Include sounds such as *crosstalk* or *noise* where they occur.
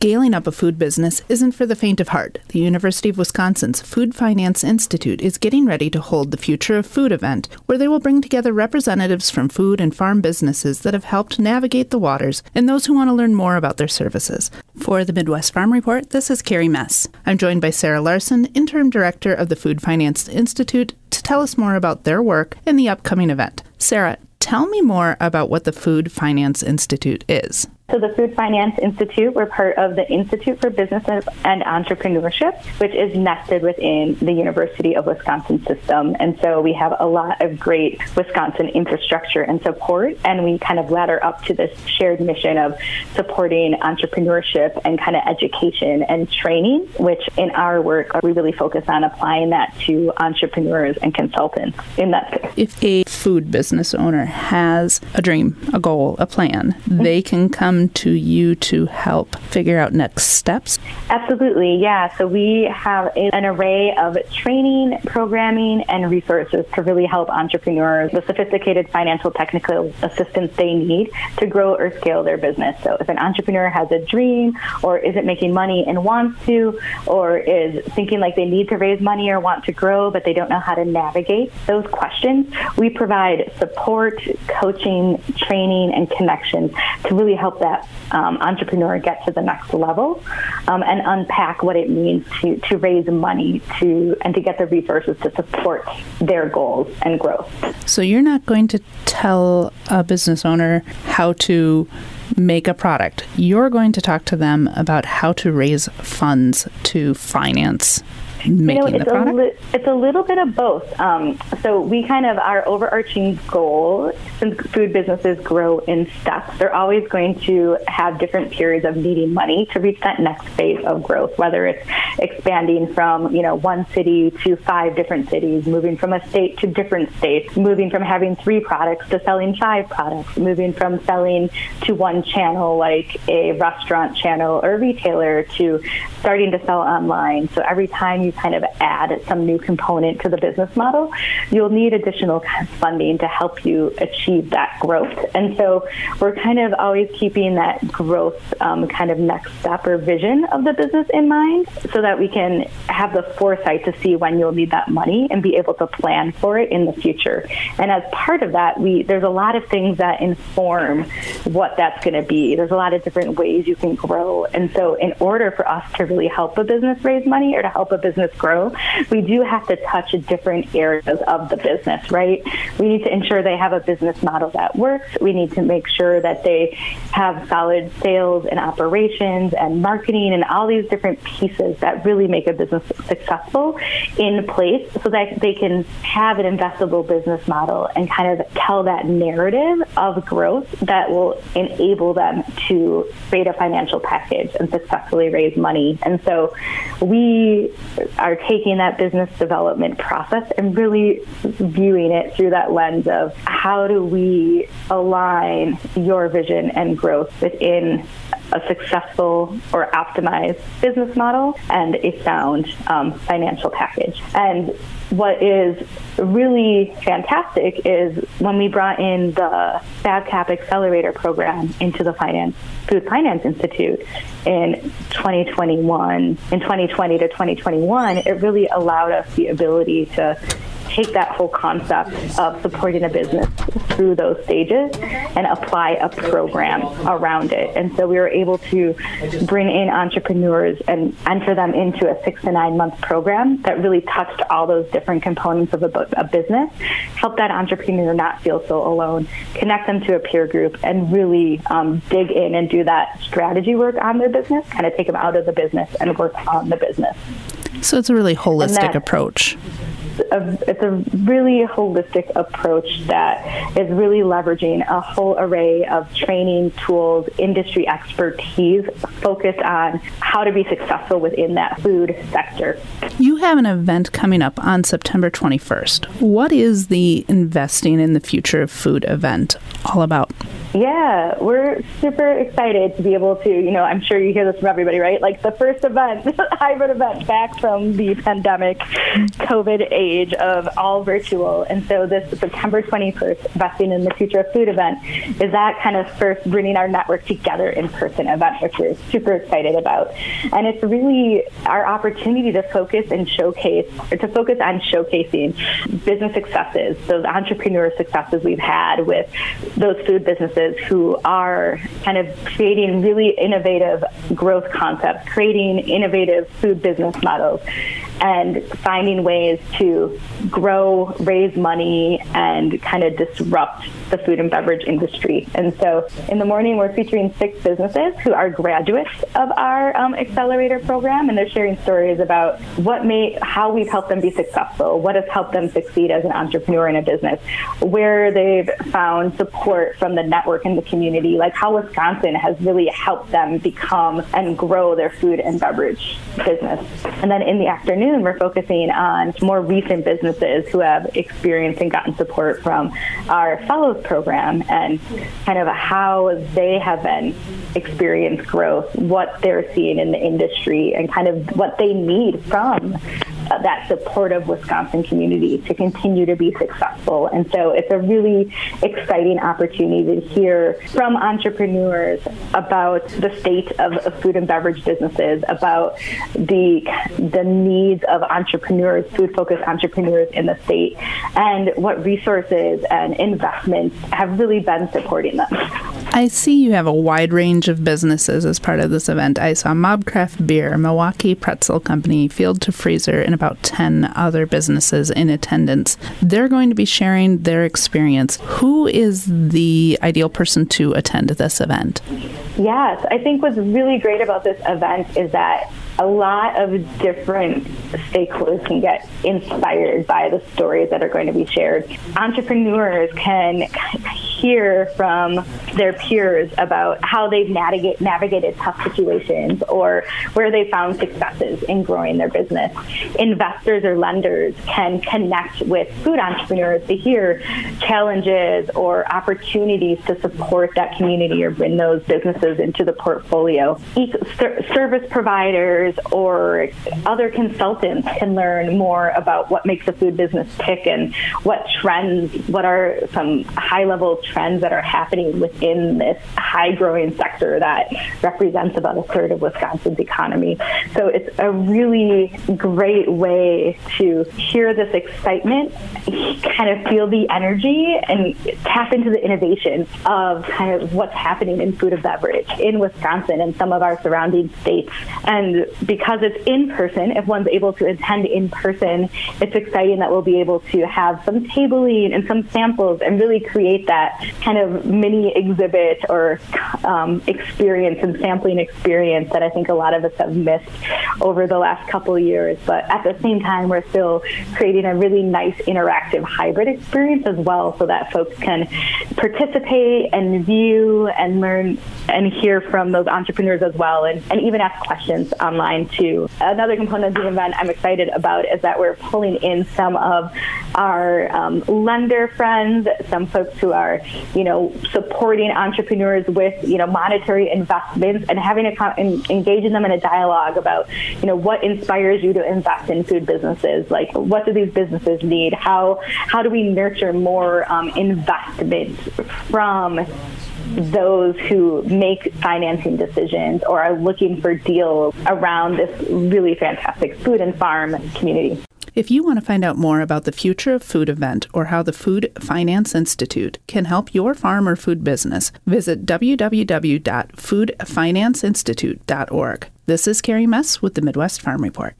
Scaling up a food business isn't for the faint of heart. The University of Wisconsin's Food Finance Institute is getting ready to hold the Future of Food event, where they will bring together representatives from food and farm businesses that have helped navigate the waters and those who want to learn more about their services. For the Midwest Farm Report, this is Carrie Mess. I'm joined by Sarah Larson, Interim Director of the Food Finance Institute, to tell us more about their work and the upcoming event. Sarah, tell me more about what the Food Finance Institute is. So the Food Finance Institute, we're part of the Institute for Business and Entrepreneurship, which is nested within the University of Wisconsin system. And so we have a lot of great Wisconsin infrastructure and support, and we kind of ladder up to this shared mission of supporting entrepreneurship and kind of education and training, which in our work, we really focus on applying that to entrepreneurs and consultants in that space. If a food business owner has a dream, a goal, a plan, mm-hmm. they can come come to you to help figure out next steps? Absolutely, yeah. So we have an array of training, programming, and resources to really help entrepreneurs the sophisticated financial technical assistance they need to grow or scale their business. So if an entrepreneur has a dream or isn't making money and wants to, or is thinking like they need to raise money or want to grow, but they don't know how to navigate those questions, we provide support, coaching, training, and connections to really help them that um, entrepreneur get to the next level um, and unpack what it means to, to raise money to and to get the resources to support their goals and growth. So you're not going to tell a business owner how to make a product. You're going to talk to them about how to raise funds to finance making you know, it's the product? A li- it's a little bit of both. Um, so we kind of our overarching goal, since food businesses grow in steps, they're always going to have different periods of needing money to reach that next phase of growth. Whether it's expanding from you know one city to five different cities, moving from a state to different states, moving from having three products to selling five products, moving from selling to one channel like a restaurant channel or retailer to starting to sell online. So every time you kind of add some new component to the business model, you'll need additional funding to help you achieve that growth. And so we're kind of always keeping that growth um, kind of next step or vision of the business in mind so that we can have the foresight to see when you'll need that money and be able to plan for it in the future. And as part of that, we there's a lot of things that inform what that's going to be. There's a lot of different ways you can grow. And so in order for us to really help a business raise money or to help a business grow, we do have to touch different areas of the business, right? We need to ensure they have a business model that works. We need to make sure that they have solid sales and operations and marketing and all these different pieces that really make a business successful in place so that they can have an investable business model and kind of tell that narrative of growth that will enable them to create a financial package and successfully raise money. And so we are taking that business development process and really viewing it through that lens of how do we align your vision and growth within a successful or optimized business model and a sound um, financial package. And what is really fantastic is when we brought in the FabCap Accelerator program into the Finance Food Finance Institute in 2021, in 2020 to 2021, it really allowed us the ability to take that whole concept of supporting a business through those stages and apply a program around it. And so we were able to bring in entrepreneurs and enter them into a six to nine month program that really touched all those different components of a, a business, help that entrepreneur not feel so alone, connect them to a peer group, and really um, dig in and do that strategy work on their business, kind of take them out of the business and work on the business. So it's a really holistic approach a, it's a really holistic approach that is really leveraging a whole array of training tools, industry expertise focused on how to be successful within that food sector. You have an event coming up on September 21st. What is the Investing in the Future of Food event all about? Yeah, we're super excited to be able to, you know, I'm sure you hear this from everybody, right? Like the first event, *laughs* hybrid event back from the pandemic COVID age of all virtual. And so this September 21st, Investing in the Future of Food event is that kind of first bringing our network together in person event, which we're super excited about. And it's really our opportunity to focus and showcase, or to focus on showcasing business successes, those entrepreneur successes we've had with those food businesses who are kind of creating really innovative growth concepts, creating innovative food business models, and finding ways to grow, raise money, and kind of disrupt the food and beverage industry. And so in the morning, we're featuring six businesses who are graduates of our um, accelerator program, and they're sharing stories about what made, how we've helped them be successful, what has helped them succeed as an entrepreneur in a business, where they've found support from the network and the community, like how Wisconsin has really helped them become and grow their food and beverage business. And then in the afternoon, we're focusing on more recent businesses who have experienced and gotten support from our fellows program and kind of how they have been experienced growth, what they're seeing in the industry, and kind of what they need from uh, that supportive Wisconsin community to continue to be successful. And so it's a really exciting opportunity to hear from entrepreneurs about the state of, of food and beverage businesses, about the the needs of entrepreneurs, food focused entrepreneurs in the state, and what resources and investments have really been supporting them. I see you have a wide range of businesses as part of this event. I saw Mobcraft Beer, Milwaukee Pretzel Company, Field to Freezer, and about 10 other businesses in attendance. They're going to be sharing their experience. Who is the ideal person to attend this event? Yes, I think what's really great about this event is that a lot of different stakeholders can get inspired by the stories that are going to be shared. Entrepreneurs can hear from their peers about how they've navigate, navigated tough situations or where they found successes in growing their business. Investors or lenders can connect with food entrepreneurs to hear challenges or opportunities to support that community or bring those businesses into the portfolio. Service providers or other consultants can learn more about what makes a food business tick and what trends, what are some high level trends that are happening within this high growing sector that represents about a third of Wisconsin's economy. So it's a really great way to hear this excitement, kind of feel the energy, and tap into the innovation of kind of what's happening in food and beverage in Wisconsin and some of our surrounding states. And because it's in person, if one's able to attend in person, it's exciting that we'll be able to have some tabling and some samples and really create that kind of mini exhibit or um, experience and sampling experience that I think a lot of us have missed over the last couple years. But at the same time, we're still creating a really nice interactive hybrid experience as well so that folks can participate and view and learn and hear from those entrepreneurs as well and, and even ask questions online too. Another component of the event I'm excited about is that we're pulling in some of our um, lender friends, some folks who are, you know, supporting entrepreneurs with, you know, monetary investments and having a engaging them in a dialogue about, you know, what inspires you to invest in food businesses? Like, what do these businesses need? How how do we nurture more um, investment from those who make financing decisions or are looking for deals around this really fantastic food and farm community. If you want to find out more about the Future of Food event or how the Food Finance Institute can help your farm or food business, visit www.foodfinanceinstitute.org. This is Carrie Mess with the Midwest Farm Report.